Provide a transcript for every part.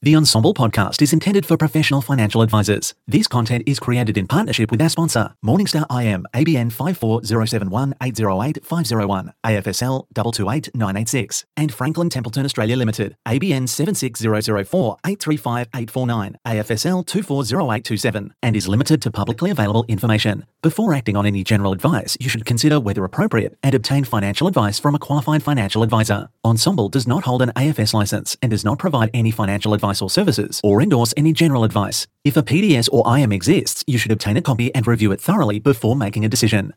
The Ensombl podcast is intended for professional financial advisors. This content is created in partnership with our sponsor, Morningstar IM, ABN 54071808501, AFSL 228986, and Franklin Templeton Australia Limited, ABN 76004835849, AFSL 240827, and is limited to publicly available information. Before acting on any general advice, you should consider whether appropriate and obtain financial advice from a qualified financial advisor. Ensombl does not hold an AFS license and does not provide any financial advice or services or endorse any general advice. If a PDS or IM exists, you should obtain a copy and review it thoroughly before making a decision.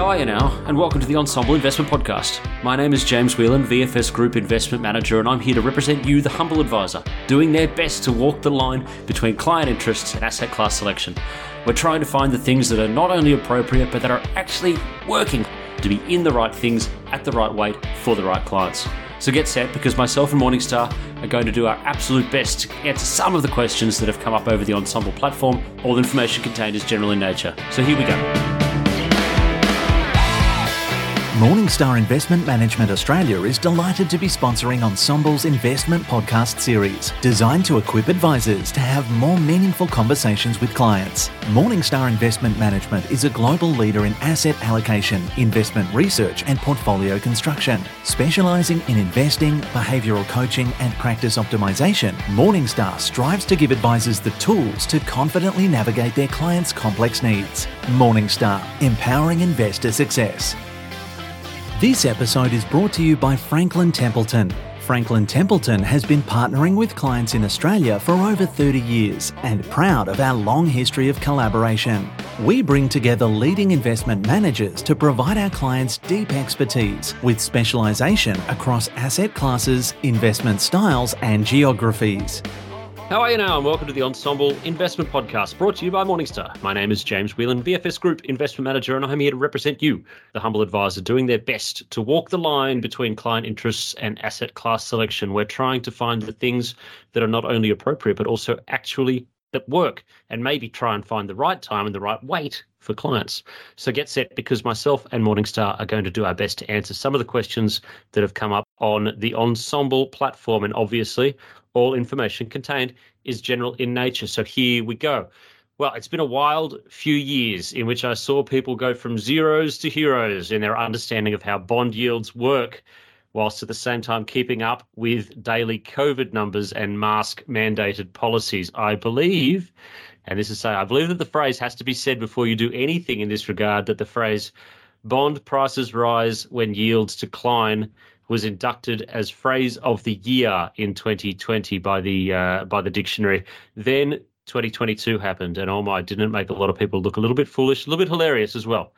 How are you now? And welcome to the Ensombl Investment Podcast. My name is James Whelan, VFS Group Investment Manager, and I'm here to represent you, the humble advisor, doing their best to walk the line between client interests and asset class selection. We're trying to find the things that are not only appropriate, but that are actually working to be in the right things at the right weight for the right clients. So get set because myself and Morningstar are going to do our absolute best to answer some of the questions that have come up over the Ensombl platform. All the information contained is general in nature. So here we go. Morningstar Investment Management Australia is delighted to be sponsoring Ensombl's investment podcast series, designed to equip advisors to have more meaningful conversations with clients. Morningstar Investment Management is a global leader in asset allocation, investment research, and portfolio construction. Specialising in investing, behavioural coaching, and practice optimization, Morningstar strives to give advisors the tools to confidently navigate their clients' complex needs. Morningstar, empowering investor success. This episode is brought to you by Franklin Templeton. Franklin Templeton has been partnering with clients in Australia for over 30 years and proud of our long history of collaboration. We bring together leading investment managers to provide our clients deep expertise with specialisation across asset classes, investment styles, and geographies. How are you now? And welcome to the Ensombl Investment Podcast, brought to you by Morningstar. My name is James Whelan, VFS Group Investment Manager, and I'm here to represent you, the humble advisor, doing their best to walk the line between client interests and asset class selection. We're trying to find the things that are not only appropriate, but also actually that work, and maybe try and find the right time and the right weight for clients. So get set because myself and Morningstar are going to do our best to answer some of the questions that have come up on the Ensombl platform. And obviously, all information contained is general in nature. So here we go. Well, it's been a wild few years in which I saw people go from zeros to heroes in their understanding of how bond yields work, whilst at the same time keeping up with daily COVID numbers and mask mandated policies. I believe, and this is say, I believe that the phrase has to be said before you do anything in this regard, that the phrase bond prices rise when yields decline was inducted as phrase of the year in 2020 by the uh, by the dictionary. Then 2022 happened, and oh my, didn't it make a lot of people look a little bit foolish, a little bit hilarious as well.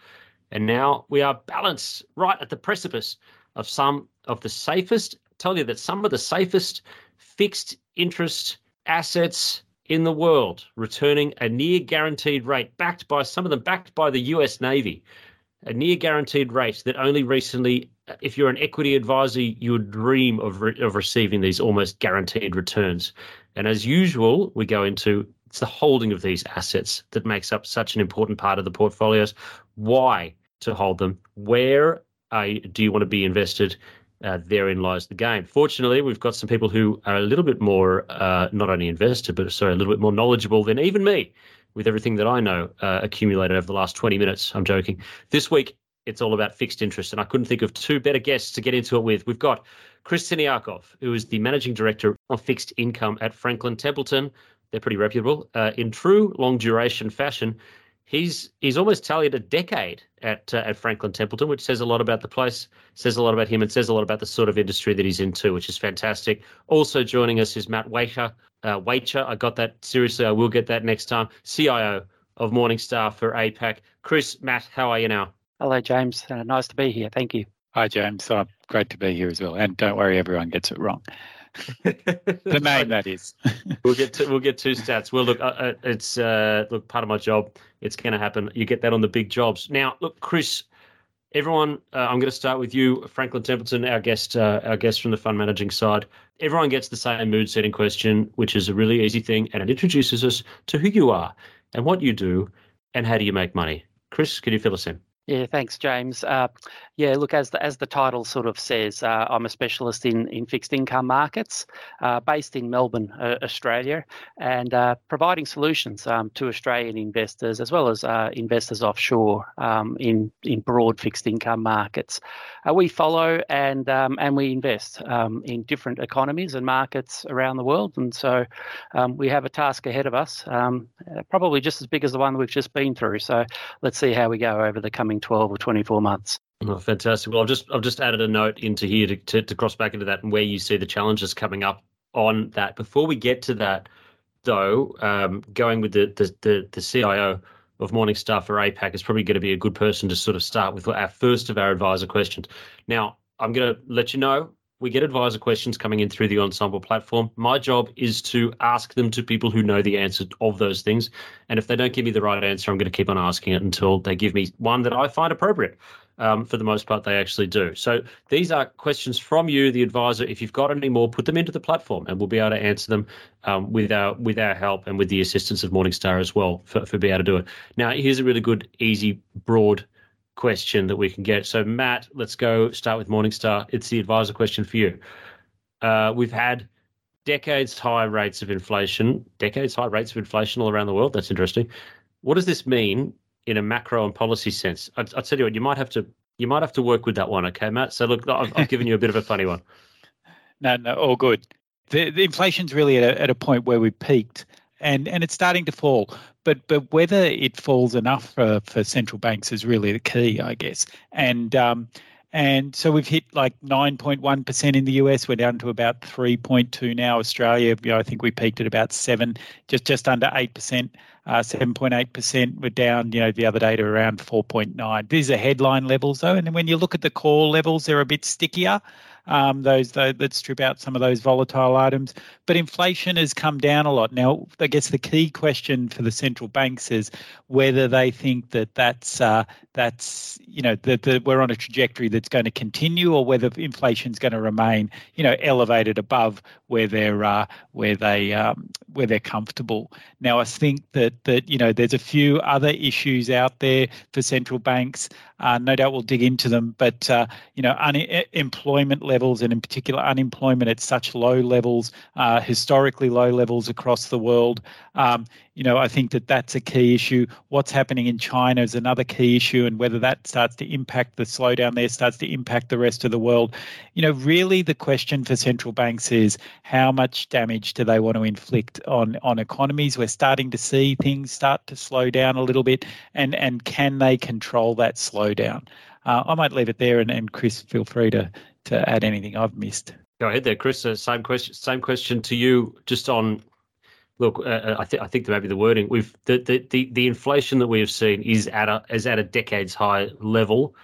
And now we are balanced right at the precipice of some of the safest. Tell you that some of the safest fixed interest assets in the world returning a near guaranteed rate, backed by some of them backed by the US Navy, a near guaranteed rate that only recently if you're an equity advisor, you would dream of re- of receiving these almost guaranteed returns. And as usual, we go into it's the holding of these assets that makes up such an important part of the portfolios. Why to hold them? Where uh, do you want to be invested? Uh, therein lies the game. Fortunately, we've got some people who are a little bit more uh, not only invested, but sorry, a little bit more knowledgeable than even me with everything that I know uh, accumulated over the last 20 minutes. I'm joking. This week, it's all about fixed interest. And I couldn't think of two better guests to get into it with. We've got Chris Siniakov, who is the managing director of fixed income at Franklin Templeton. They're pretty reputable. Uh, in true long duration fashion, he's he's almost tallied a decade at uh, at Franklin Templeton, which says a lot about the place, says a lot about him, and says a lot about the sort of industry that he's into, which is fantastic. Also joining us is Matt Waiter. Uh, Waiter, I got that seriously. I will get that next time. CIO of Morningstar for APAC. Chris, Matt, how are you now? Hello, James. Uh, nice to be here. Thank you. Hi, James. Uh, great to be here as well. And don't worry, everyone gets it wrong. the name that is. we'll get to, we'll get two stats. Well, look, uh, uh it's uh, look part of my job. It's going to happen. You get that on the big jobs. Now, look, Chris. Everyone, uh, I'm going to start with you, Franklin Templeton, our guest, uh, our guest from the fund managing side. Everyone gets the same mood setting question, which is a really easy thing, and it introduces us to who you are and what you do and how do you make money. Chris, can you fill us in? Yeah, thanks, James. Uh, yeah, look, as the as the title sort of says, uh, I'm a specialist in in fixed income markets, uh, based in Melbourne, uh, Australia, and uh, providing solutions um, to Australian investors as well as uh, investors offshore um, in in broad fixed income markets. we follow and um, and we invest um, in different economies and markets around the world, and so um, we have a task ahead of us, um, probably just as big as the one we've just been through. So let's see how we go over the coming coming 12 or 24 months. Oh, fantastic. Well, I've just I've just added a note into here to, to, to cross back into that and where you see the challenges coming up on that. Before we get to that, though, um, going with the, the the the CIO of Morningstar for APAC is probably going to be a good person to sort of start with our first of our advisor questions. Now, I'm going to let you know we get advisor questions coming in through the Ensombl platform. My job is to ask them to people who know the answer of those things. And if they don't give me the right answer, I'm going to keep on asking it until they give me one that I find appropriate. Um, for the most part, they actually do. So these are questions from you, the advisor. If you've got any more, put them into the platform, and we'll be able to answer them um, with our with our help and with the assistance of Morningstar as well for, for being able to do it. Now, here's a really good, easy, broad question that we can get. So, Matt, let's go start with Morningstar. It's the advisor question for you. Uh, we've had decades high rates of inflation, decades high rates of inflation all around the world. That's interesting. What does this mean in a macro and policy sense? I, will tell you what, you might have to you might have to work with that one, okay, Matt? So, look, I've, I've given you a bit of a funny one. No, no, all good. The, the inflation's really at a, at a point where we peaked and and it's starting to fall. But but whether it falls enough for, for central banks is really the key, I guess. And um, and so we've hit like 9.1% in the US. We're down to about 3.2 now. Australia, you know, I think we peaked at about seven, just just under 8%, uh, 7.8%. We're down, you know, the other day to around 4.9. These are headline levels though. And when you look at the core levels, they're a bit stickier um, those, those that strip out some of those volatile items. But inflation has come down a lot. Now, I guess the key question for the central banks is whether they think that that's uh, that's you know that, that we're on a trajectory that's going to continue, or whether inflation is going to remain you know elevated above where they're uh, where they um, where they're comfortable. Now, I think that that you know there's a few other issues out there for central banks. Uh, no doubt we'll dig into them, but uh, you know unemployment levels and in particular unemployment at such low levels, uh, historically low levels across the world. Um, you know, I think that that's a key issue. What's happening in China is another key issue, and whether that starts to impact the slowdown there, starts to impact the rest of the world. You know, really the question for central banks is how much damage do they want to inflict on on economies? We're starting to see things start to slow down a little bit, and and can they control that slowdown? Uh, I might leave it there, and, and Chris, feel free to to add anything I've missed. Go ahead there, Chris. Uh, same question. Same question to you. Just on look, uh, uh I think I think maybe the wording we've the, the, the the inflation that we have seen is at a is at a decades high level.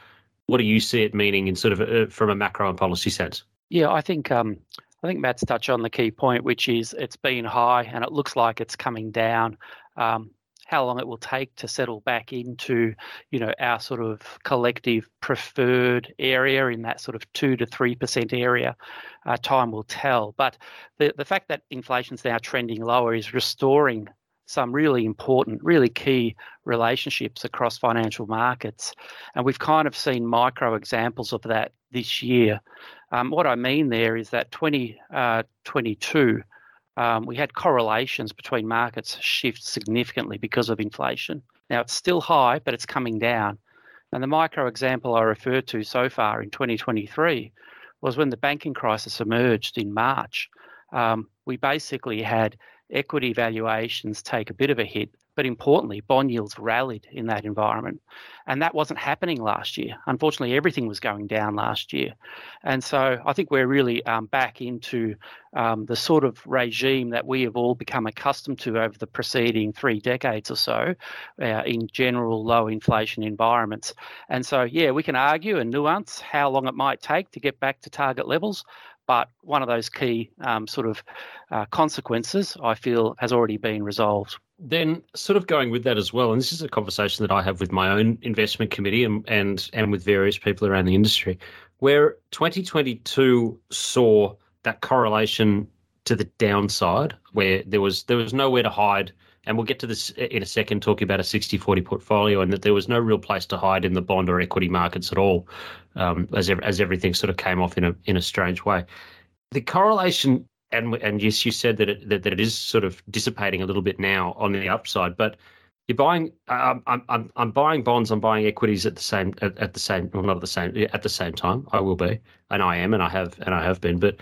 What do you see it meaning in sort of a, uh, from a macro and policy sense? Yeah, I think um, I think Matt's touched on the key point, which is it's been high and it looks like it's coming down. Um, how long it will take to settle back into, you know, our sort of collective preferred area in that sort of two to three percent area, uh, time will tell. But the the fact that inflation's now trending lower is restoring some really important, really key relationships across financial markets. And we've kind of seen micro examples of that this year. Um, what I mean there is that 2022, uh, um, we had correlations between markets shift significantly because of inflation. Now it's still high, but it's coming down. And the micro example I referred to so far in 2023 was when the banking crisis emerged in March. Um, we basically had equity valuations take a bit of a hit but importantly, bond yields rallied in that environment. And that wasn't happening last year. Unfortunately, everything was going down last year. And so I think we're really um, back into um, the sort of regime that we have all become accustomed to over the preceding three decades or so uh, in general low inflation environments. And so, yeah, we can argue and nuance how long it might take to get back to target levels. But one of those key um, sort of uh, consequences, I feel, has already been resolved then sort of going with that as well, and this is a conversation that I have with my own investment committee and and, and with various people around the industry, where 2022 saw that correlation to the downside, where there was there was nowhere to hide and we'll get to this in a second, talking about a 60-40 portfolio, and that there was no real place to hide in the bond or equity markets at all, um, as as everything sort of came off in a in a strange way. The correlation, and and yes, you said that it, that, that it is sort of dissipating a little bit now on the upside, but you're buying. Um, I'm I'm I'm buying bonds. I'm buying equities at the same at, at the same. Well, not at the same at the same time. I will be, and I am, and I have, and I have been. But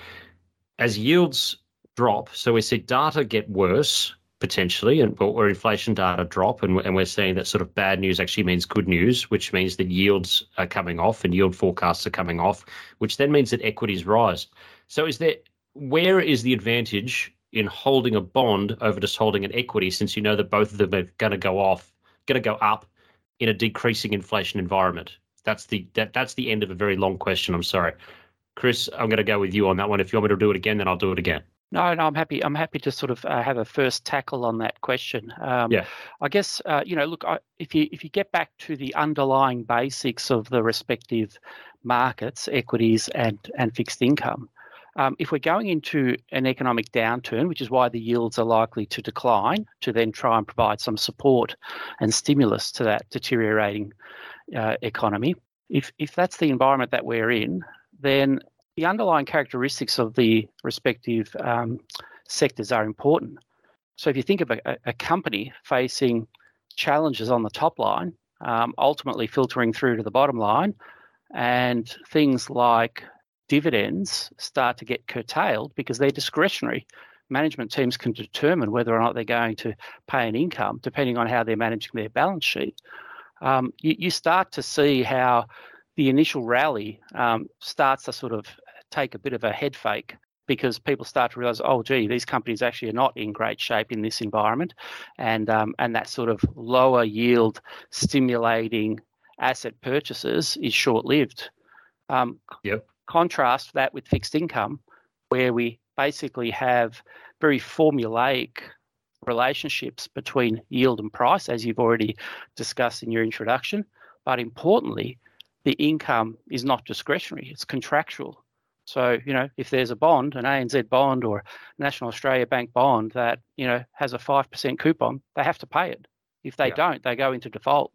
as yields drop, so we see data get worse potentially, and or inflation data drop, and and we're seeing that sort of bad news actually means good news, which means that yields are coming off and yield forecasts are coming off, which then means that equities rise. So is there where is the advantage in holding a bond over just holding an equity since you know that both of them are going to go off, going to go up in a decreasing inflation environment? That's the that that's the end of a very long question. I'm sorry, Chris. I'm going to go with you on that one. If you want me to do it again, then I'll do it again. No, no, I'm happy. I'm happy to sort of uh, have a first tackle on that question. Um, yeah. I guess uh, you know, look, I, if you if you get back to the underlying basics of the respective markets, equities and and fixed income, um, if we're going into an economic downturn, which is why the yields are likely to decline, to then try and provide some support and stimulus to that deteriorating uh, economy, if, if that's the environment that we're in, then the underlying characteristics of the respective um, sectors are important. So if you think of a, a company facing challenges on the top line, um, ultimately filtering through to the bottom line, and things like dividends start to get curtailed because they're discretionary. Management teams can determine whether or not they're going to pay an income depending on how they're managing their balance sheet. Um, you, you, start to see how the initial rally um, starts to sort of take a bit of a head fake because people start to realize, oh, gee, these companies actually are not in great shape in this environment, and um, and that sort of lower yield stimulating asset purchases is short lived. Um, yep. Contrast that with fixed income, where we basically have very formulaic relationships between yield and price, as you've already discussed in your introduction. But importantly, the income is not discretionary, it's contractual. So, you know, if there's a bond, an ANZ bond or National Australia Bank bond that, you know, has a 5% coupon, they have to pay it. If they yeah. don't, they go into default.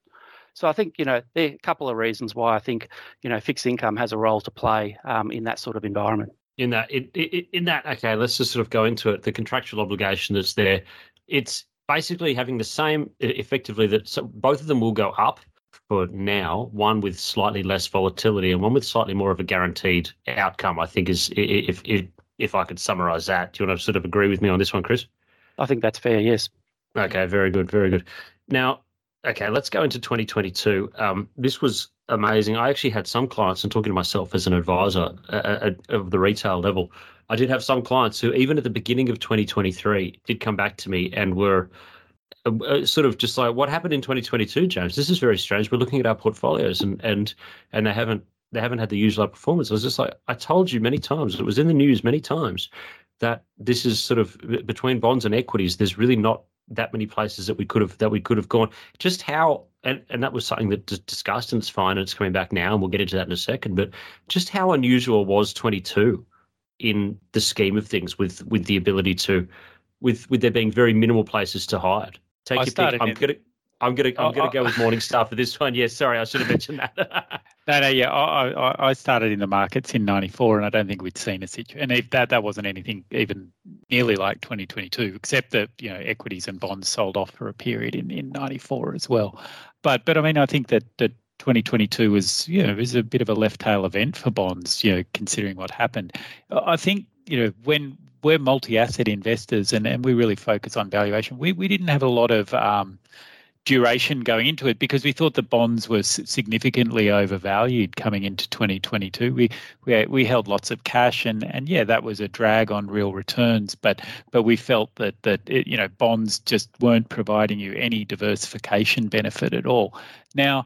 So I think you know there are a couple of reasons why I think you know fixed income has a role to play um, in that sort of environment. In that, it, it, in that, okay, let's just sort of go into it. The contractual obligation that's there, it's basically having the same, effectively that so both of them will go up for now. One with slightly less volatility and one with slightly more of a guaranteed outcome. I think is if if if I could summarize that. Do you want to sort of agree with me on this one, Chris? I think that's fair. Yes. Okay, very good, very good. Now, okay, let's go into 2022. Um, this was amazing. I actually had some clients, and talking to myself as an advisor uh, uh, uh, of the retail level, I did have some clients who, even at the beginning of 2023, did come back to me and were sort of just like, "What happened in 2022, James? This is very strange. We're looking at our portfolios, and and and they haven't they haven't had the usual performance." I was just like, "I told you many times. It was in the news many times." That this is sort of between bonds and equities. There's really not that many places that we could have that we could have gone. Just how and, and that was something that discussed and it's fine and it's coming back now and we'll get into that in a second. But just how unusual was 22 in the scheme of things with with the ability to with with there being very minimal places to hide. Take I your pick. I'm in, gonna I'm gonna I'm oh, gonna go oh. with Morningstar for this one. Yes, yeah, sorry, I should have mentioned that. no, no, yeah, I, I, started in the markets in '94, and I don't think we'd seen a situation. And if that that wasn't anything even nearly like 2022, except that you know equities and bonds sold off for a period in in '94 as well. But but I mean, I think that that 2022 was you know was a bit of a left tail event for bonds. You know, considering what happened, I think you know when we're multi-asset investors and, and we really focus on valuation. We we didn't have a lot of um, duration going into it because we thought the bonds were significantly overvalued coming into 2022. We we we held lots of cash and and yeah, that was a drag on real returns. But but we felt that that it, you know bonds just weren't providing you any diversification benefit at all. Now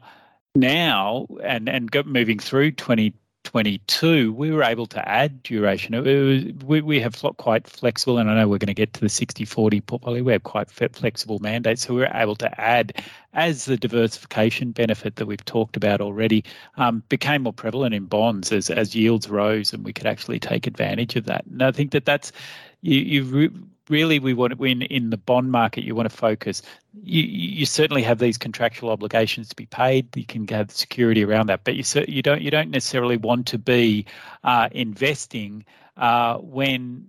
now and and moving through 20 22, we were able to add duration. Was, we, we have quite flexible, and I know we're going to get to the 60 40 portfolio. We have quite flexible mandates. So we were able to add as the diversification benefit that we've talked about already um, became more prevalent in bonds as, as yields rose and we could actually take advantage of that. And I think that that's, you, you really we want to win in the bond market you want to focus. You you certainly have these contractual obligations to be paid. You can have security around that but you you don't you don't necessarily want to be uh, investing uh, when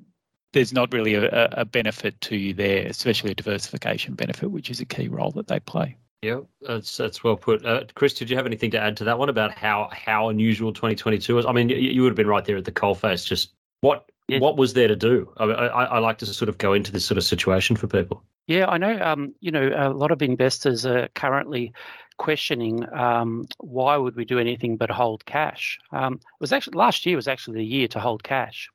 there's not really a, a benefit to you there especially a diversification benefit which is a key role that they play yeah, that's that's well put. Uh, Chris, did you have anything to add to that one about how how unusual 2022 was? I mean, you, you would have been right there at the coalface. Just what yeah. what was there to do? I, I, I, like to sort of go into this sort of situation for people. Yeah, I know. Um, you know, a lot of investors are currently questioning um, why would we do anything but hold cash. Um, it was actually last year was actually the year to hold cash,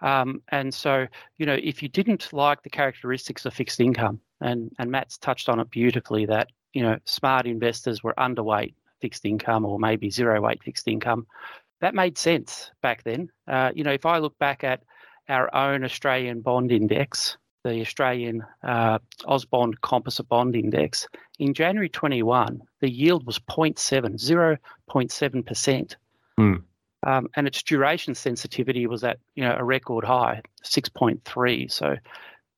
um, and so you know if you didn't like the characteristics of fixed income, and and Matt's touched on it beautifully that you know smart investors were underweight fixed income or maybe zero weight fixed income. That made sense back then. Uh, you know, if I look back at our own Australian bond index, the Australian uh, Ausbond Composite Bond Index, in January 21, the yield was 0.7, 0.7%. Mm. Um, and its duration sensitivity was at you know a record high, 6.3. So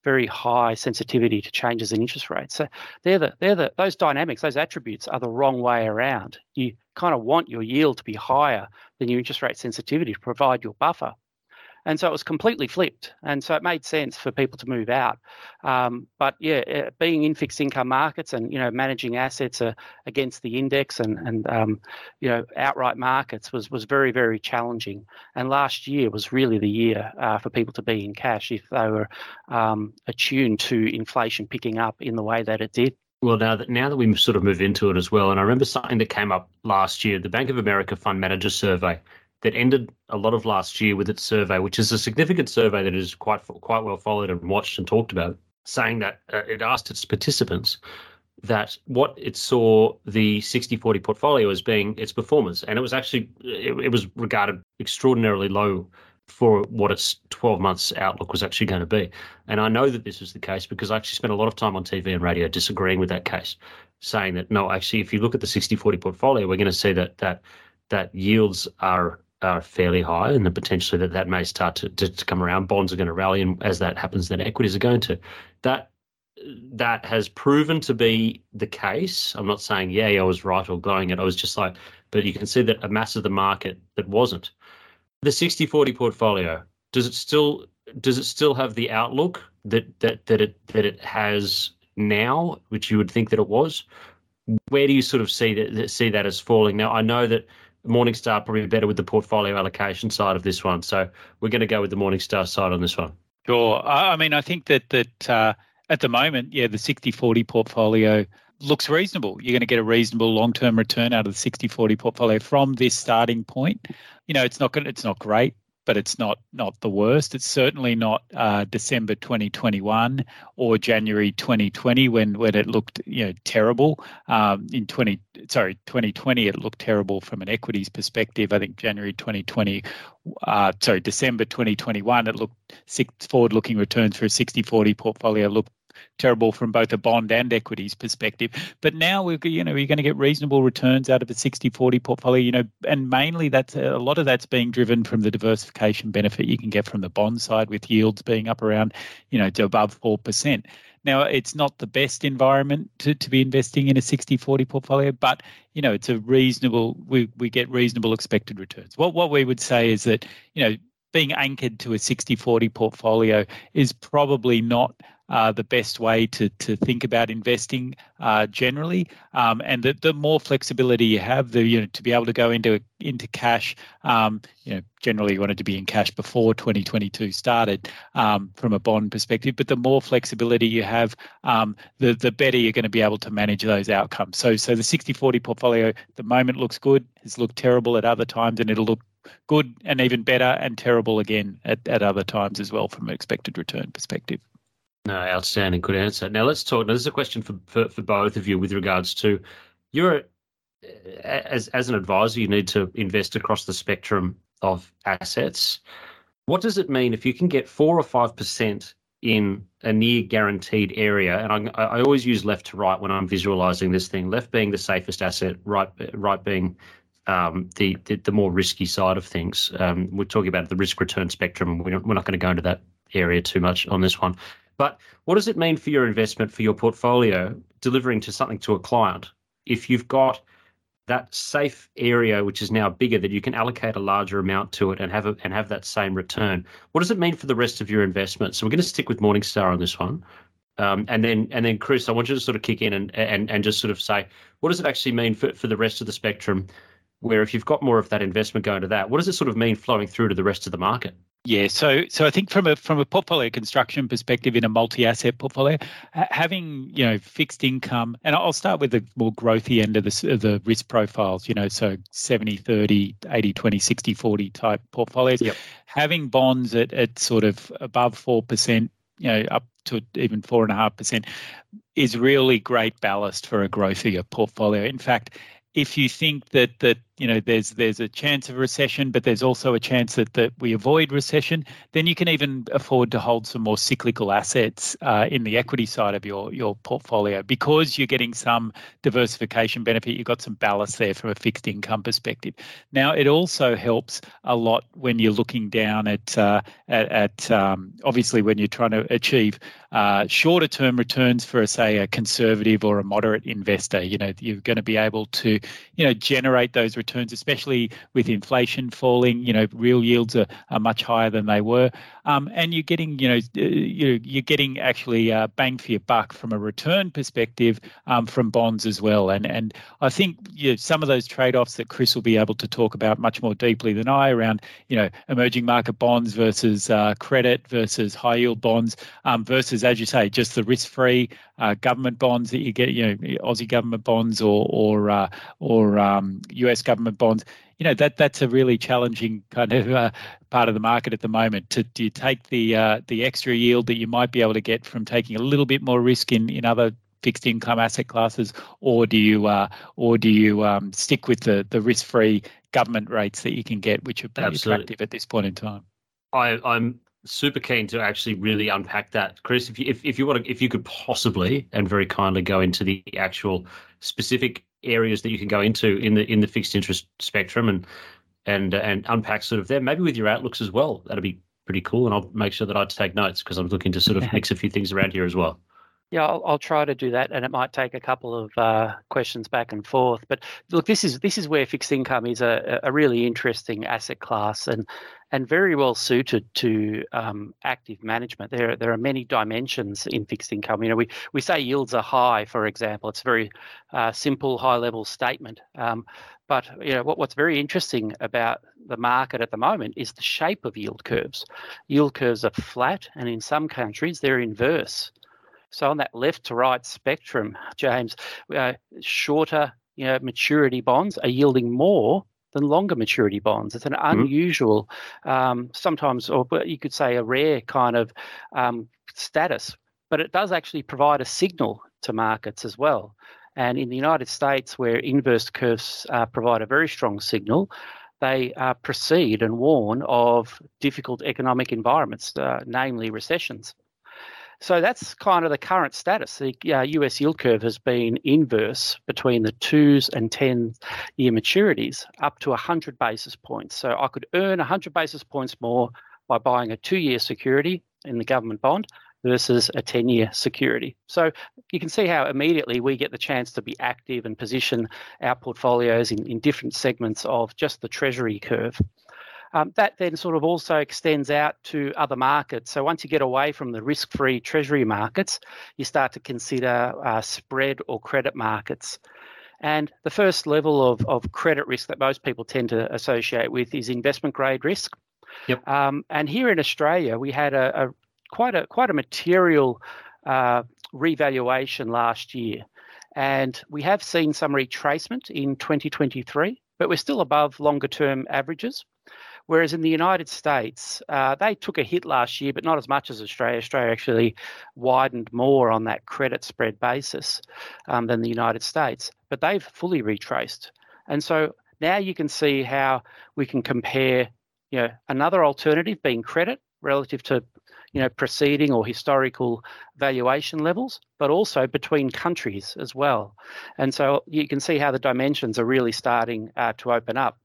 very high sensitivity to changes in interest rates. So they're the they're the those dynamics, those attributes are the wrong way around. You kind of want your yield to be higher than your interest rate sensitivity to provide your buffer. And so it was completely flipped. And so it made sense for people to move out. Um, but yeah, eh, being in fixed income markets and, you know, managing assets uh, against the index and, and um, you know, outright markets was, was very, very challenging. And last year was really the year uh, for people to be in cash if they were um, attuned to inflation picking up in the way that it did. Well, now that now that we sort of move into it as well, and I remember something that came up last year, the Bank of America Fund Manager Survey that ended a lot of last year with its survey, which is a significant survey that is quite quite well followed and watched and talked about, saying that uh, it asked its participants that what it saw the 60-40 portfolio as being its performance, and it was actually it, it was regarded extraordinarily low for what its 12 months outlook was actually going to be. And I know that this is the case because I actually spent a lot of time on TV and radio disagreeing with that case, saying that no, actually, if you look at the 60-40 portfolio, we're going to see that that that yields are are fairly high, and the potentially that that may start to, to, to come around. Bonds are going to rally, and as that happens, then equities are going to. That that has proven to be the case. I'm not saying yeah, I was right or glowing it. I was just like, but you can see that a mass of the market that wasn't. The 60-40 portfolio does it still does it still have the outlook that that that it that it has now, which you would think that it was? Where do you sort of see that see that as falling? Now I know that Morningstar probably better with the portfolio allocation side of this one. So we're going to go with the Morningstar side on this one. Sure. I mean, I think that that uh, at the moment, yeah, the 60-40 portfolio looks reasonable. You're going to get a reasonable long-term return out of the 60-40 portfolio from this starting point. You know, it's not going it's not great but it's not not the worst. It's certainly not uh, December 2021 or January 2020 when when it looked you know terrible. Um, in 20 sorry 2020 it looked terrible from an equities perspective. I think January 2020 uh, sorry December 2021 it looked six forward looking returns for a 60-40 portfolio looked terrible from both a bond and equities perspective. But now we're you know you're going to get reasonable returns out of a 60-40 portfolio. You know, and mainly that's uh, a lot of that's being driven from the diversification benefit you can get from the bond side with yields being up around you know to above four percent. Now, it's not the best environment to, to be investing in a 60 40 portfolio, but you know, it's a reasonable, we, we get reasonable expected returns. What, what we would say is that, you know, being anchored to a 60 40 portfolio is probably not uh, the best way to to think about investing uh, generally. Um, and the, the more flexibility you have, the you know to be able to go into into cash. Um, you know, generally you wanted to be in cash before 2022 started um, from a bond perspective. But the more flexibility you have, um, the the better you're going to be able to manage those outcomes. So so the 60-40 portfolio at the moment looks good. Has looked terrible at other times, and it'll look good and even better and terrible again at, at other times as well from an expected return perspective. No, outstanding. Good answer. Now let's talk. Now, this is a question for, for, for both of you with regards to you're as as an advisor, you need to invest across the spectrum of assets. What does it mean if you can get four or five percent in a near guaranteed area? And I, I always use left to right when I'm visualizing this thing. Left being the safest asset, right right being um, the, the, the more risky side of things. Um, we're talking about the risk return spectrum. We're not, we're not going to go into that area too much on this one. But what does it mean for your investment, for your portfolio, delivering to something to a client? If you've got that safe area, which is now bigger, that you can allocate a larger amount to it and have a, and have that same return. What does it mean for the rest of your investment? So we're going to stick with Morningstar on this one. Um, and then, and then, Chris, I want you to sort of kick in and, and and just sort of say, what does it actually mean for, for the rest of the spectrum? Where if you've got more of that investment going to that, what does it sort of mean flowing through to the rest of the market? Yeah, so so I think from a from a portfolio construction perspective in a multi-asset portfolio, having you know fixed income, and I'll start with the more growthy end of the of the risk profiles. You know, so 70, 30, 80, 20, 60, 40 type portfolios. Yep. Having bonds at, at sort of above four percent, you know, up to even four and a half percent, is really great ballast for a growthier portfolio. In fact, if you think that that you know there's there's a chance of recession, but there's also a chance that that we avoid recession, then you can even afford to hold some more cyclical assets uh, in the equity side of your your portfolio because you're getting some diversification benefit. You've got some ballast there from a fixed income perspective. Now it also helps a lot when you're looking down at uh, at, at um, obviously when you're trying to achieve uh, shorter term returns for say a conservative or a moderate investor. You know you're going to be able to you know generate those returns, especially with inflation falling. You know, real yields are, are much higher than they were, um, and you're getting you know you're getting actually uh, bang for your buck from a return perspective um, from bonds as well. And and I think you know, some of those trade offs that Chris will be able to talk about much more deeply than I around you know emerging market bonds versus uh, credit versus high yield bonds um, versus as you say just the risk free uh, government bonds that you get you know Aussie government bonds or or uh, or um, US government bonds you know that that's a really challenging kind of uh, part of the market at the moment. To do you take the uh, the extra yield that you might be able to get from taking a little bit more risk in in other fixed income asset classes, or do you uh, or do you um, stick with the the risk free government rates that you can get, which are pretty Absolutely. attractive at this point in time? I, I'm super keen to actually really unpack that, Chris. If you if, if you want to, if you could possibly and very kindly go into the actual specific areas that you can go into in the in the fixed interest spectrum and and and unpack sort of there, maybe with your outlooks as well. That'd be pretty cool, and I'll make sure that I take notes because I'm looking to sort of mix a few things around here as well. Yeah, I'll, I'll, try to do that, and it might take a couple of uh, questions back and forth. But look, this is this is where fixed income is a, a really interesting asset class, and and very well suited to um, active management. There there are many dimensions in fixed income. You know, we we say yields are high, for example. It's a very uh, simple, high level statement. Um, but you know what, what's very interesting about the market at the moment is the shape of yield curves. Yield curves are flat, and in some countries they're inverse. So on that left to right spectrum, James, uh, shorter you know, maturity bonds are yielding more than longer maturity bonds. It's an mm-hmm. unusual, um, sometimes, or you could say a rare kind of um, status, but it does actually provide a signal to markets as well. And in the United States, where inverse curves uh, provide a very strong signal, they uh, precede and warn of difficult economic environments, uh, namely recessions. So that's kind of the current status. The uh, US yield curve has been inverse between the twos and 10 year maturities up to 100 basis points. So I could earn 100 basis points more by buying a two year security in the government bond versus a 10 year security. So you can see how immediately we get the chance to be active and position our portfolios in, in different segments of just the treasury curve. Um, that then sort of also extends out to other markets. So once you get away from the risk-free treasury markets, you start to consider uh, spread or credit markets. And the first level of, of credit risk that most people tend to associate with is investment grade risk. Yep. Um, and here in Australia, we had a, a quite a quite a material uh, revaluation last year, and we have seen some retracement in 2023, but we're still above longer term averages. Whereas in the United States, uh, they took a hit last year, but not as much as Australia. Australia actually widened more on that credit spread basis um, than the United States, but they've fully retraced. And so now you can see how we can compare, you know, another alternative being credit relative to you know preceding or historical valuation levels but also between countries as well and so you can see how the dimensions are really starting uh, to open up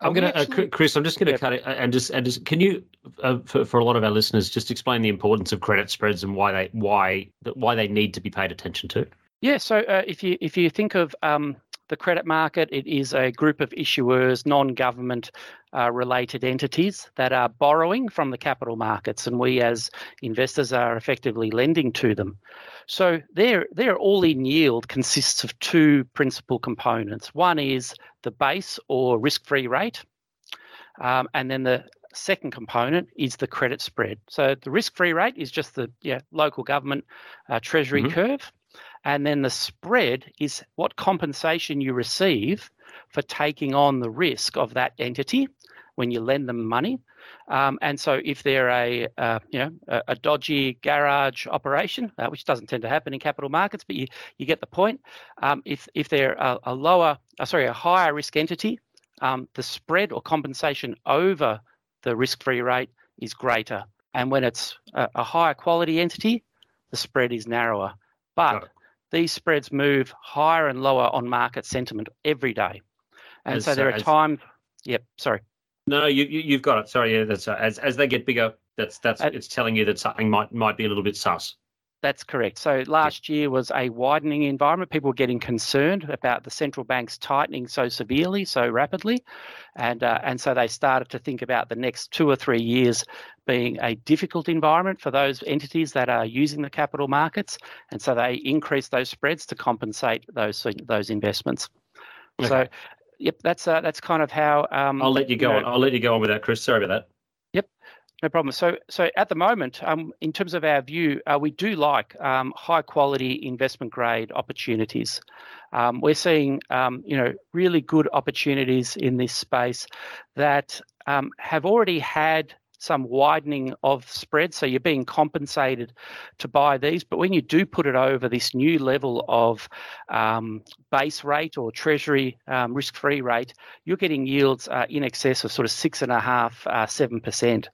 I'm going to, uh, Chris. I'm just going to yeah. cut it and just and just. Can you, uh, for, for a lot of our listeners, just explain the importance of credit spreads and why they why why they need to be paid attention to? Yeah. So uh, if you if you think of um, the credit market, it is a group of issuers, non-government uh, related entities that are borrowing from the capital markets, and we as investors are effectively lending to them. So their their all-in yield consists of two principal components. One is the base or risk-free rate, um, and then the second component is the credit spread. So the risk-free rate is just the yeah, local government uh, treasury mm-hmm. curve, and then the spread is what compensation you receive for taking on the risk of that entity when you lend them money. Um, and so, if they're a uh, you know a, a, dodgy garage operation, uh, which doesn't tend to happen in capital markets, but you you get the point. Um, if if they're a, a lower, uh, sorry, a higher risk entity, um, the spread or compensation over the risk-free rate is greater. And when it's a, a higher quality entity, the spread is narrower. But these spreads move higher and lower on market sentiment every day. And as, so there are as, times. Yep. Sorry. No, you, you have got it. Sorry, yeah, that's uh, as as they get bigger, that's that's uh, it's telling you that something might might be a little bit sus. That's correct. So last year was a widening environment. People were getting concerned about the central banks tightening so severely, so rapidly, and uh, and so they started to think about the next two or three years being a difficult environment for those entities that are using the capital markets, and so they increased those spreads to compensate those those investments. Okay. So yep, that's uh, that's kind of how. Um, I'll let you go you know, on. I'll let you go on with that, Chris. Sorry about that. Yep, no problem. So, so at the moment, um, in terms of our view, uh, we do like um, high quality investment grade opportunities. Um, we're seeing, um, you know, really good opportunities in this space that um, have already had some widening of spread. So you're being compensated to buy these. But when you do put it over this new level of um, base rate or treasury um, risk free rate, you're getting yields uh, in excess of sort of six and a half, uh, seven percent.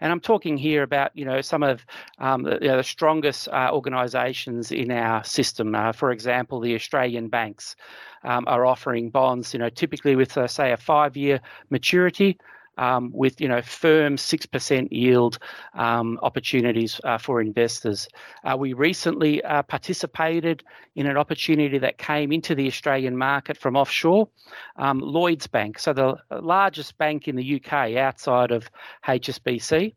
And I'm talking here about, you know, some of um, the, you know, the, strongest uh, organisations in our system. Uh, for example, the Australian banks um, are offering bonds, you know, typically with, uh, say, a five-year maturity um, with you know firm six percent yield um, opportunities uh, for investors. Uh, we recently uh, participated in an opportunity that came into the Australian market from offshore, um, Lloyd's Bank, so the largest bank in the UK outside of HSBC.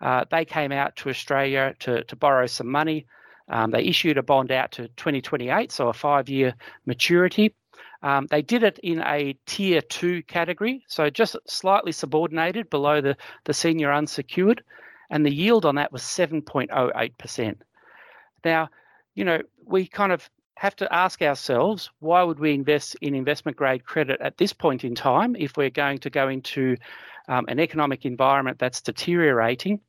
Uh, they came out to Australia to, to borrow some money. Um, they issued a bond out to 2028, so a five year maturity. Um, they did it in a tier two category, so just slightly subordinated below the, the senior unsecured, and the yield on that was 7.08%. Now, you know, we kind of have to ask ourselves why would we invest in investment grade credit at this point in time if we're going to go into um, an economic environment that's deteriorating?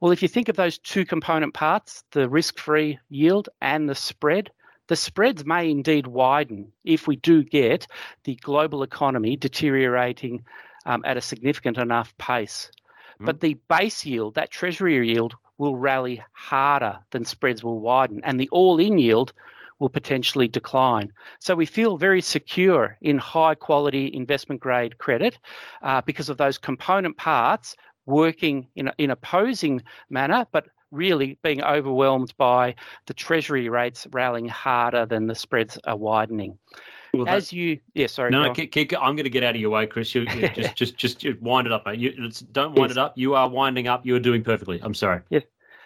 Well, if you think of those two component parts, the risk free yield and the spread, the spreads may indeed widen if we do get the global economy deteriorating um, at a significant enough pace. Mm. But the base yield, that treasury yield, will rally harder than spreads will widen, and the all in yield will potentially decline. So we feel very secure in high quality investment grade credit uh, because of those component parts working in, in opposing manner, but really being overwhelmed by the treasury rates rallying harder than the spreads are widening. Well, As you, yeah, sorry. No, keep, keep, I'm going to get out of your way, Chris. You, you just, just, just wind it up, mate. You, don't wind yes. it up. You are winding up. You are doing perfectly. I'm sorry. Yes.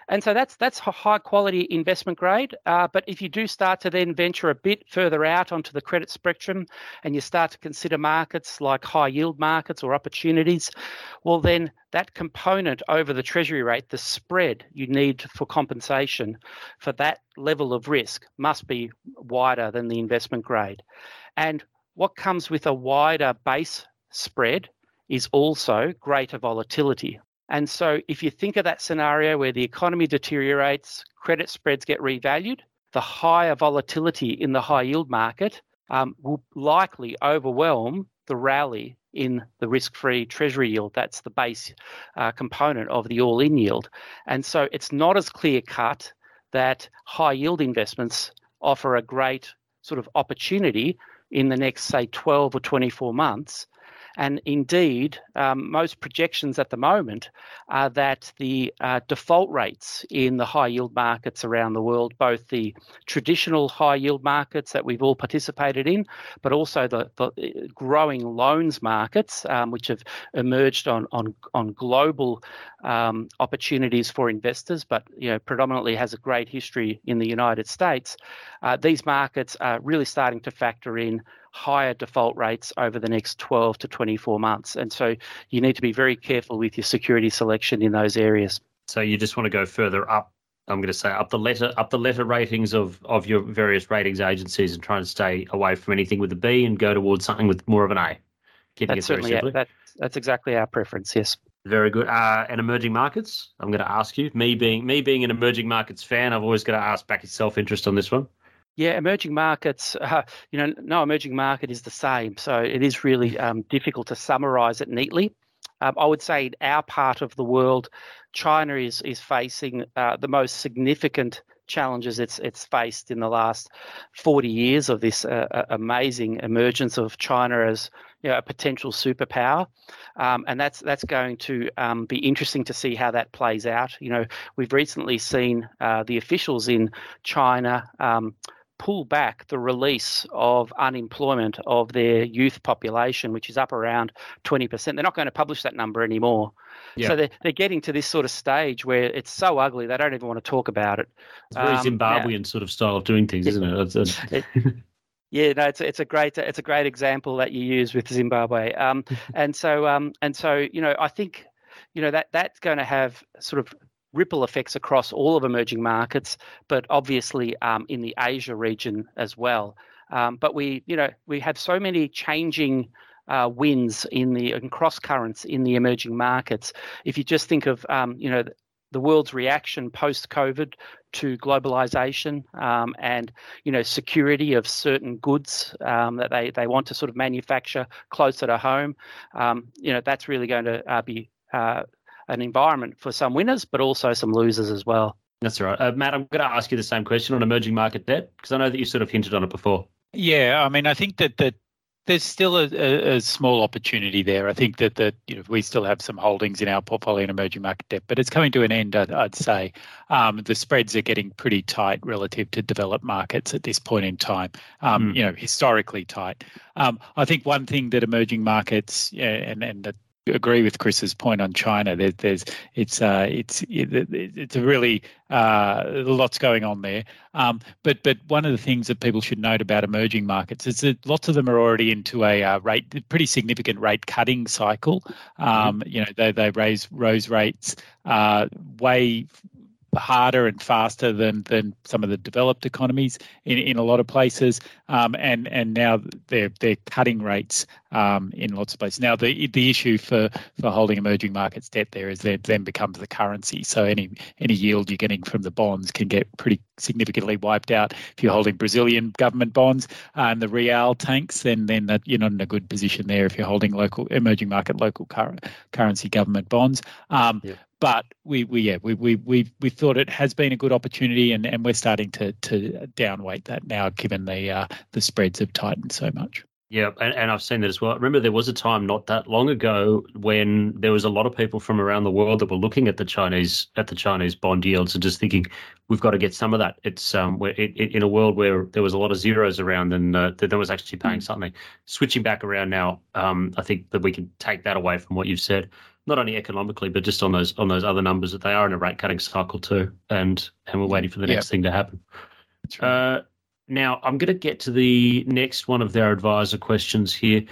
And so that's that's high quality investment grade. Uh, but if you do start to then venture a bit further out onto the credit spectrum, and you start to consider markets like high yield markets or opportunities, well then that component over the treasury rate, the spread you need for compensation for that level of risk must be wider than the investment grade. And what comes with a wider base spread is also greater volatility. And so, if you think of that scenario where the economy deteriorates, credit spreads get revalued, the higher volatility in the high yield market um, will likely overwhelm the rally in the risk free treasury yield. That's the base uh, component of the all in yield. And so, it's not as clear cut that high yield investments offer a great sort of opportunity in the next, say, 12 or 24 months And indeed, um, most projections at the moment are that the uh, default rates in the high yield markets around the world, both the traditional high yield markets that we've all participated in, but also the, the uh, growing loans markets, um, which have emerged on, on, on global um, opportunities for investors, but you know, predominantly has a great history in the United States. Uh, these markets are really starting to factor in higher default rates over the next 12 to 24 months. And so you need to be very careful with your security selection in those areas. So you just want to go further up. I'm going to say up the letter up the letter ratings of of your various ratings agencies and try and stay away from anything with a B and go towards something with more of an A. Keeping that's certainly that, that's exactly our preference. Yes. Very good. Uh, and emerging markets. I'm going to ask you. Me being me being an emerging markets fan, I've always got to ask back your self interest on this one. Yeah, emerging markets, uh, you know, no emerging market is the same. So it is really um, difficult to summarize it neatly. Um, I would say in our part of the world, China is is facing uh, the most significant challenges it's it's faced in the last 40 years of this uh, uh, amazing emergence of China as you know, a potential superpower, um, and that's that's going to um, be interesting to see how that plays out. You know, we've recently seen uh, the officials in China. Um, pull back the release of unemployment of their youth population, which is up around 20%. They're not going to publish that number anymore. Yeah. So they're, they're getting to this sort of stage where it's so ugly they don't even want to talk about it. It's very um, Zimbabwean now, sort of style of doing things, isn't it? it yeah, no, it's it's a great it's a great example that you use with Zimbabwe. Um, and so um, and so you know, I think you know that that's going to have sort of ripple effects across all of emerging markets, but obviously um, in the Asia region as well. Um, but we, you know, we have so many changing uh, winds in the and cross currents in the emerging markets. If you just think of, um, you know, the world's reaction post COVID to globalization um, and you know security of certain goods um, that they, they want to sort of manufacture closer to home. Um, you know that's really going to uh, be uh, an environment for some winners, but also some losers as well. That's right. Uh, Matt, I'm going to ask you the same question on emerging market debt because I know that you sort of hinted on it before. Yeah, I mean, I think that that there's still a, a, a, small opportunity there. I think that that you know we still have some holdings in our portfolio in emerging market debt, but it's coming to an end. I'd, I'd say um, the spreads are getting pretty tight relative to developed markets at this point in time. Um, mm. You know, historically tight. Um, I think one thing that emerging markets yeah, and and that agree with Chris's point on China. There, there's it's uh, it's it, it's a really uh, lots going on there. Um, but but one of the things that people should note about emerging markets is that lots of them are already into a uh, rate pretty significant rate cutting cycle. Mm-hmm. Um. You know they they raise rose rates uh, way harder and faster than than some of the developed economies in, in a lot of places. Um, and and now they're they're cutting rates um, in lots of places. Now the the issue for for holding emerging markets debt there is that then becomes the currency. So any any yield you're getting from the bonds can get pretty significantly wiped out. If you're holding Brazilian government bonds uh, and the real tanks, then then that you're not in a good position there. If you're holding local emerging market local cur- currency government bonds. Um, yeah but we, we yeah we, we we we thought it has been a good opportunity and, and we're starting to to downweight that now given the uh, the spreads have tightened so much. Yeah, and, and I've seen that as well. Remember, there was a time not that long ago when there was a lot of people from around the world that were looking at the Chinese at the Chinese bond yields and just thinking, we've got to get some of that. It's um, it, it, in a world where there was a lot of zeros around and uh, that was actually paying mm. something. Switching back around now, um, I think that we can take that away from what you've said not only economically, but just on those on those other numbers that they are in a rate cutting cycle too, and and we're waiting for the next yep. thing to happen. Right. Uh, now I'm going to get to the next one of their advisor questions here.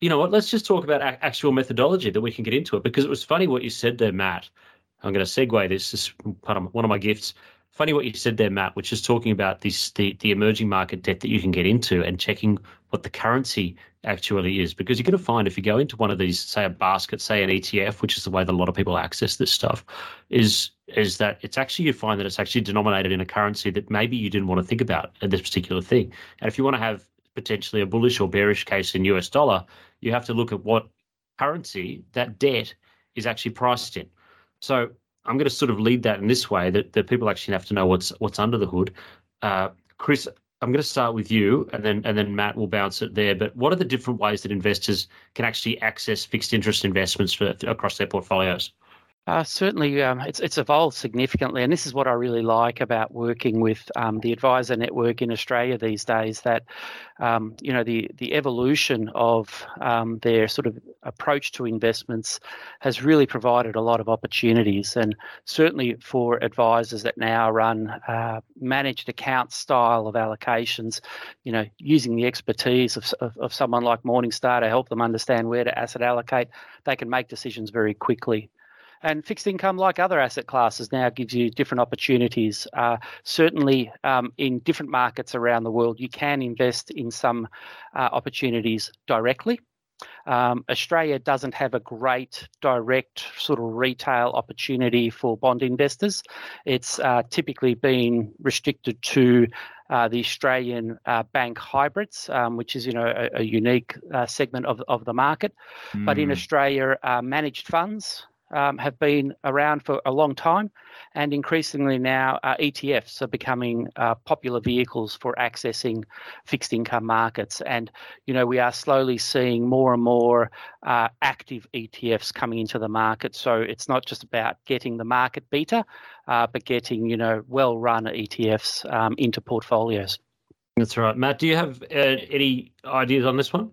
You know what? Let's just talk about actual methodology that we can get into it because it was funny what you said there, Matt. I'm going to segue this. This is part of one of my gifts funny what you said there, Matt, which is talking about this the, the emerging market debt that you can get into and checking what the currency actually is. Because you're going to find if you go into one of these, say a basket, say an ETF, which is the way that a lot of people access this stuff, is is that it's actually you find that it's actually denominated in a currency that maybe you didn't want to think about at this particular thing. And if you want to have potentially a bullish or bearish case in US dollar, you have to look at what currency that debt is actually priced in. So I'm going to sort of lead that in this way that, that people actually have to know what's what's under the hood. Uh, Chris, I'm going to start with you, and then and then Matt will bounce it there. But what are the different ways that investors can actually access fixed interest investments for, across their portfolios? Uh, certainly, um, it's it's evolved significantly, and this is what I really like about working with um, the advisor network in Australia these days. That um, you know the the evolution of um, their sort of approach to investments has really provided a lot of opportunities, and certainly for advisors that now run uh, managed account style of allocations, you know, using the expertise of, of, of someone like Morningstar to help them understand where to asset allocate, they can make decisions very quickly. And fixed income, like other asset classes, now gives you different opportunities. Uh, certainly, um, in different markets around the world, you can invest in some uh, opportunities directly. Um, Australia doesn't have a great direct sort of retail opportunity for bond investors. It's uh, typically been restricted to uh, the Australian uh, bank hybrids, um, which is you know a, a unique uh, segment of, of the market. Mm. But in hmm. Australia, uh, managed funds um, have been around for a long time, and increasingly now uh, ETFs are becoming uh, popular vehicles for accessing fixed income markets. And you know we are slowly seeing more and more uh, active ETFs coming into the market. So it's not just about getting the market beta, uh, but getting you know well-run ETFs um, into portfolios. That's right, Matt. Do you have uh, any ideas on this one?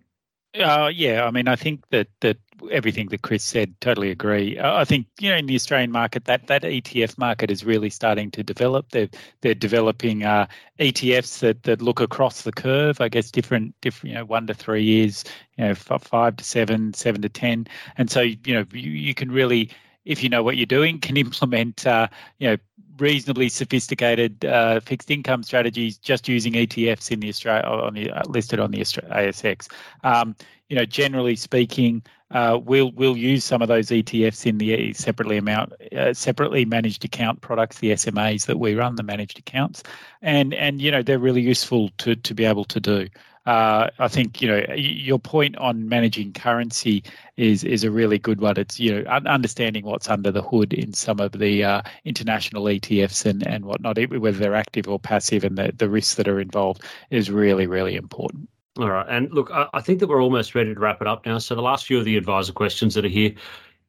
Uh, yeah, I mean, I think that that everything that Chris said, totally agree. Uh, I think you know in the Australian market that that ETF market is really starting to develop. They're they're developing uh, ETFs that that look across the curve. I guess different different you know one to three years, you know five to seven, seven to ten, and so you know you, you can really if you know what you're doing, can implement uh, you know reasonably sophisticated uh, fixed income strategies just using ETFs in the Australia on the uh, listed on the ASX. Um, you know, generally speaking, uh, we'll we'll use some of those ETFs in the separately amount uh, separately managed account products, the SMAs that we run, the managed accounts, and and you know they're really useful to to be able to do. Uh, I think you know your point on managing currency is is a really good one. It's you know understanding what's under the hood in some of the uh, international ETFs and and whatnot, whether they're active or passive, and the the risks that are involved is really really important. All right. And look, I, think that we're almost ready to wrap it up now. So the last few of the advisor questions that are here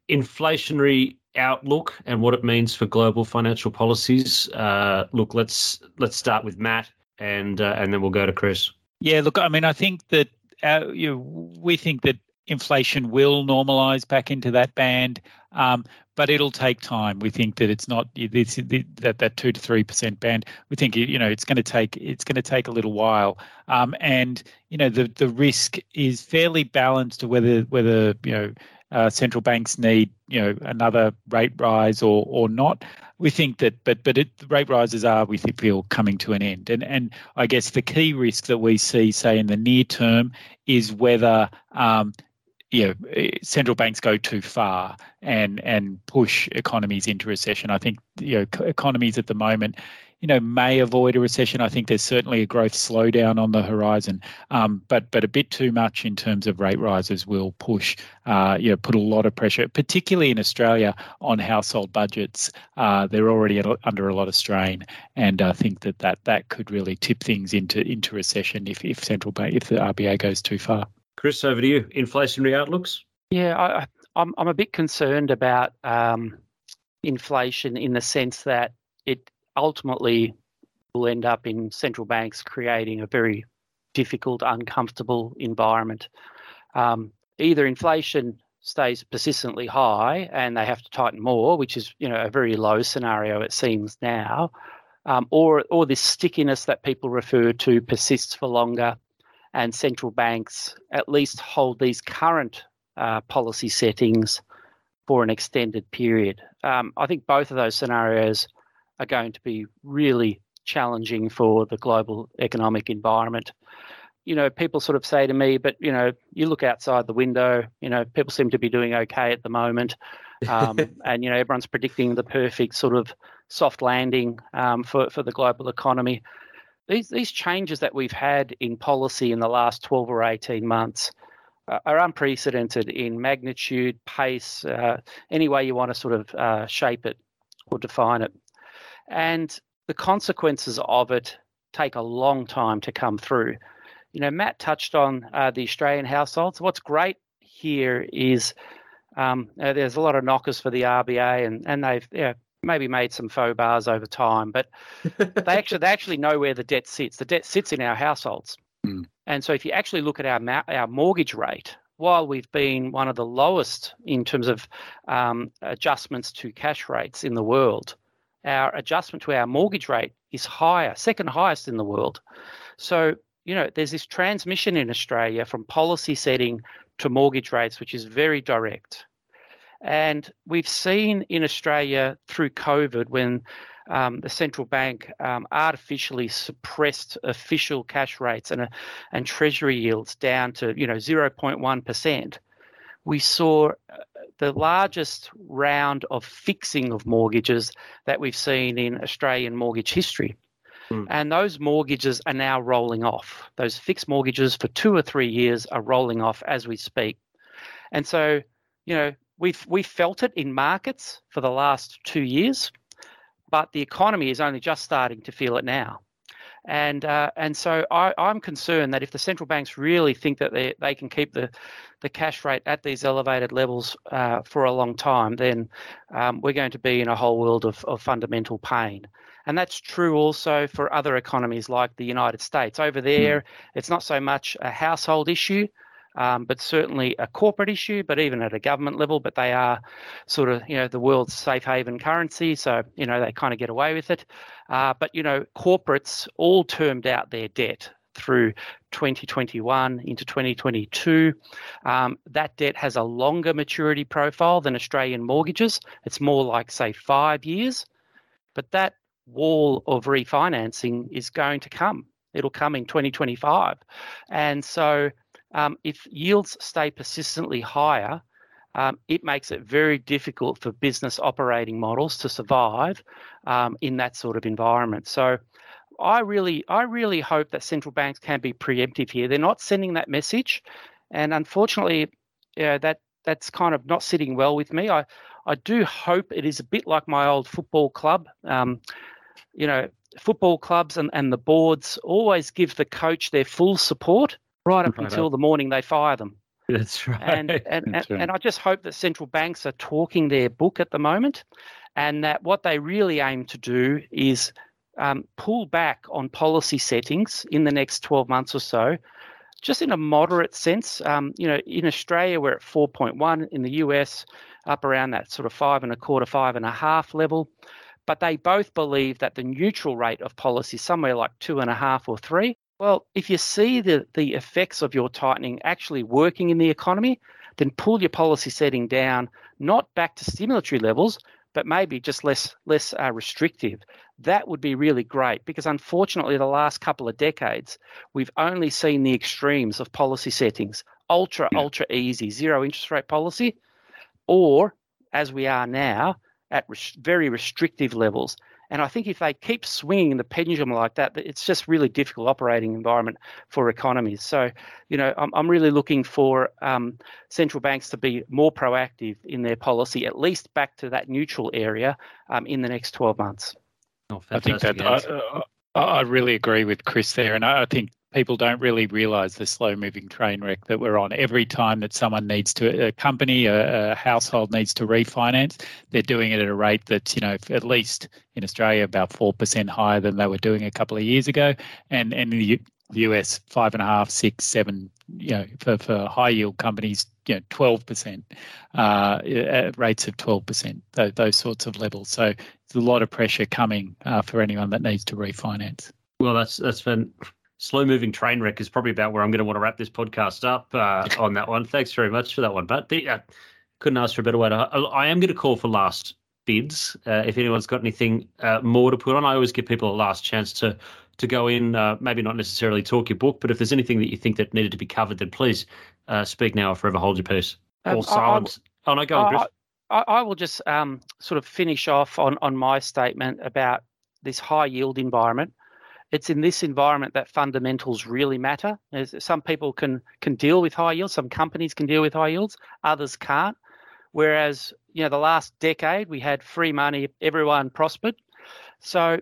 inflationary outlook and what it means for global financial policies. Uh, look, let's let's start with Matt, and uh, and then we'll go to Chris. Yeah, look, I mean, I think that uh, you know, we think that inflation will normalise back into that band, um, but it'll take time. We think that it's not this, that that two to three percent band. We think you know it's going to take it's going to take a little while, um, and you know the the risk is fairly balanced to whether whether you know uh, central banks need you know another rate rise or or not. We think that, but but it, rate rises are we feel coming to an end, and and I guess the key risk that we see, say in the near term, is whether um, know, eh, central banks go too far and and push economies into recession. I think you know economies at the moment, you know, may avoid a recession. I think there's certainly a growth slowdown on the horizon, um, but but a bit too much in terms of rate rises will push, uh, you know, put a lot of pressure, particularly in Australia, on household budgets. Uh, they're already under a lot of strain, and I think that that that could really tip things into into recession if if central bank if the RBA goes too far. Chris, over to you. Inflationary outlooks? Yeah, I, am I'm, I'm a bit concerned about um, inflation in the sense that it ultimately will end up in central banks creating a very difficult, uncomfortable environment. Um, either inflation stays persistently high and they have to tighten more, which is you know a very low scenario it seems now, um, or or this stickiness that people refer to persists for longer and central banks at least hold these current uh, policy settings for an extended period. Um, I think both of those scenarios are going to be really challenging for the global economic environment. You know, people sort of say to me, but you know, you look outside the window, you know, people seem to be doing okay at the moment. Um, and you know, everyone's predicting the perfect sort of soft landing um, for, for the global economy these these changes that we've had in policy in the last 12 or 18 months are unprecedented in magnitude, pace, uh, any way you want to sort of uh, shape it or define it. And the consequences of it take a long time to come through. You know, Matt touched on uh, the Australian households. What's great here is um, uh, there's a lot of knockers for the RBA, and and they've yeah, maybe made some faux bars over time, but they actually they actually know where the debt sits. The debt sits in our households, mm. and so if you actually look at our our mortgage rate, while we've been one of the lowest in terms of um, adjustments to cash rates in the world, our adjustment to our mortgage rate is higher, second highest in the world. So you know, there's this transmission in Australia from policy setting to mortgage rates, which is very direct. And we've seen in Australia through COVID when um, the central bank um, artificially suppressed official cash rates and, uh, and treasury yields down to you know 0.1 percent. We saw uh, the largest round of fixing of mortgages that we've seen in Australian mortgage history. Mm. And those mortgages are now rolling off. Those fixed mortgages for two or three years are rolling off as we speak. And so, you know, we've we felt it in markets for the last two years, but the economy is only just starting to feel it now. And uh, and so I, I'm concerned that if the central banks really think that they they can keep the the cash rate at these elevated levels uh, for a long time, then um, we're going to be in a whole world of, of fundamental pain. And that's true also for other economies like the United States. Over there, mm. it's not so much a household issue, um, but certainly a corporate issue, but even at a government level. But they are sort of, you know, the world's safe haven currency. So, you know, they kind of get away with it. Uh, but, you know, corporates all termed out their debt through 2021 into 2022. Um, that debt has a longer maturity profile than Australian mortgages. It's more like, say, five years. But that wall of refinancing is going to come. It'll come in 2025. And so um, if yields stay persistently higher, um, it makes it very difficult for business operating models to survive um, in that sort of environment. So I really, I really hope that central banks can be preemptive here. They're not sending that message, and unfortunately, yeah, that that's kind of not sitting well with me. I, I do hope it is a bit like my old football club. Um, you know, football clubs and, and the boards always give the coach their full support right up right until up. the morning they fire them. That's right. And and, That's and, right. and I just hope that central banks are talking their book at the moment, and that what they really aim to do is um, pull back on policy settings in the next 12 months or so, just in a moderate sense. Um, you know, in Australia we're at 4.1, in the US up around that sort of five and a quarter, five and a half level. But they both believe that the neutral rate of policy is somewhere like two and a half or three. Well, if you see the, the effects of your tightening actually working in the economy, then pull your policy setting down, not back to stimulatory levels, but maybe just less less uh, restrictive. That would be really great because unfortunately, the last couple of decades, we've only seen the extremes of policy settings: ultra, ultra easy, zero interest rate policy, or as we are now at res- very restrictive levels. And I think if they keep swinging the pendulum like that, it's just really difficult operating environment for economies. So, you know, I'm, I'm really looking for um, central banks to be more proactive in their policy, at least back to that neutral area um, in the next 12 months. Oh, I think that I, I, really agree with Chris there, and I think people don't really realize the slow moving train wreck that we're on. Every time that someone needs to, a company, a, a, household needs to refinance, they're doing it at a rate that's, you know, at least in Australia about 4% higher than they were doing a couple of years ago. And, and in the US, five and a half, six, seven, you know, for, for high yield companies, you know, 12%, uh, rates of 12%, those, those sorts of levels. So there's a lot of pressure coming uh, for anyone that needs to refinance. Well, that's that's been slow moving train wreck is probably about where I'm going to want to wrap this podcast up uh, on that one. Thanks very much for that one. But the, uh, couldn't ask for a better way to. I am going to call for last bids. Uh, if anyone's got anything uh, more to put on, I always give people a last chance to to go in. Uh, maybe not necessarily talk your book, but if there's anything that you think that needed to be covered, then please uh, speak now or forever hold your peace. Um, or silence. I, I, oh no, go on, Chris. I, I will just um, sort of finish off on on my statement about this high yield environment it's in this environment that fundamentals really matter. some people can can deal with high yields, some companies can deal with high yields, others can't. Whereas, you know, the last decade we had free money, everyone prospered. So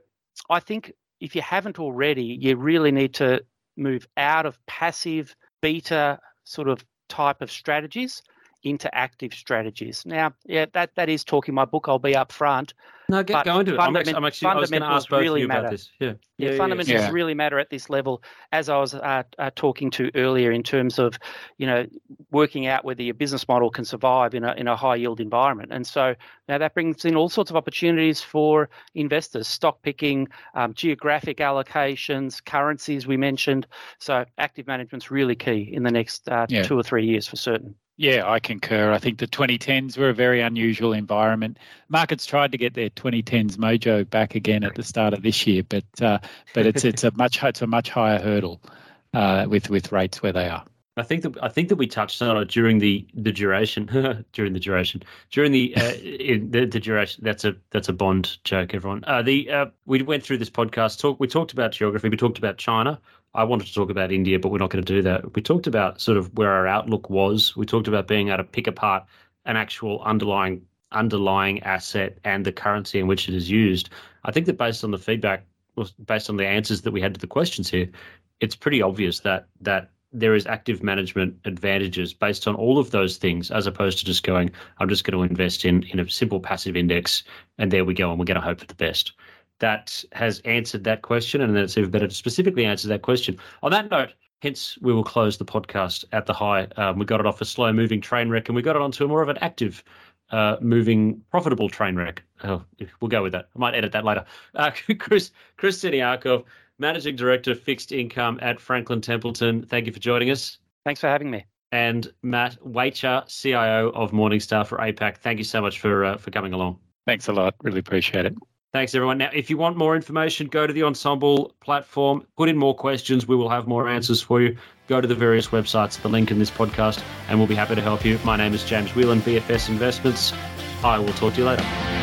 I think if you haven't already, you really need to move out of passive beta sort of type of strategies into active strategies. Now, yeah, that, that is talking my book. I'll be up front. No, get going to it. I'm actually, I'm actually I was going to ask both really of you matter. about this. Yeah, yeah, yeah fundamentals yeah. really matter at this level. As I was uh, uh, talking to earlier, in terms of, you know, working out whether your business model can survive in a in a high yield environment, and so now that brings in all sorts of opportunities for investors: stock picking, um, geographic allocations, currencies we mentioned. So active management's really key in the next uh, two or three years for certain. Yeah, I concur. I think the 2010s were a very unusual environment. Markets tried to get their 2010s mojo back again at the start of this year, but uh, but it's it's a much it's a much higher hurdle uh, with with rates where they are. I think that I think that we touched on it during the the duration during the duration during the uh, the, the duration. That's a that's a Bond joke, everyone. Uh, the uh, we went through this podcast talk. We talked about geography. We talked about China. I wanted to talk about India, but we're not going to do that. We talked about sort of where our outlook was. We talked about being able to pick apart an actual underlying underlying asset and the currency in which it is used. I think that based on the feedback, based on the answers that we had to the questions here, it's pretty obvious that that there is active management advantages based on all of those things, as opposed to just going, I'm just going to invest in in a simple passive index, and there we go, and we're going to hope for the best that has answered that question, and then it's even better to specifically answer that question. On that note, hence we will close the podcast at the high. Um, we got it off a slow moving train wreck, and we got it onto a more of an active, uh, moving, profitable train wreck. Oh, we'll go with that. I might edit that later. Uh, Chris Chris Siniakov, Managing Director, of Fixed Income at Franklin Templeton. Thank you for joining us. Thanks for having me. And Matt Wacher, CIO of Morningstar for APAC. Thank you so much for uh, for coming along. Thanks a lot. Really appreciate it. Thanks, everyone. Now, if you want more information, go to the Ensombl platform, put in more questions. We will have more answers for you. Go to the various websites, the link in this podcast, and we'll be happy to help you. My name is James Whelan, BFS Investments. I will talk to you later.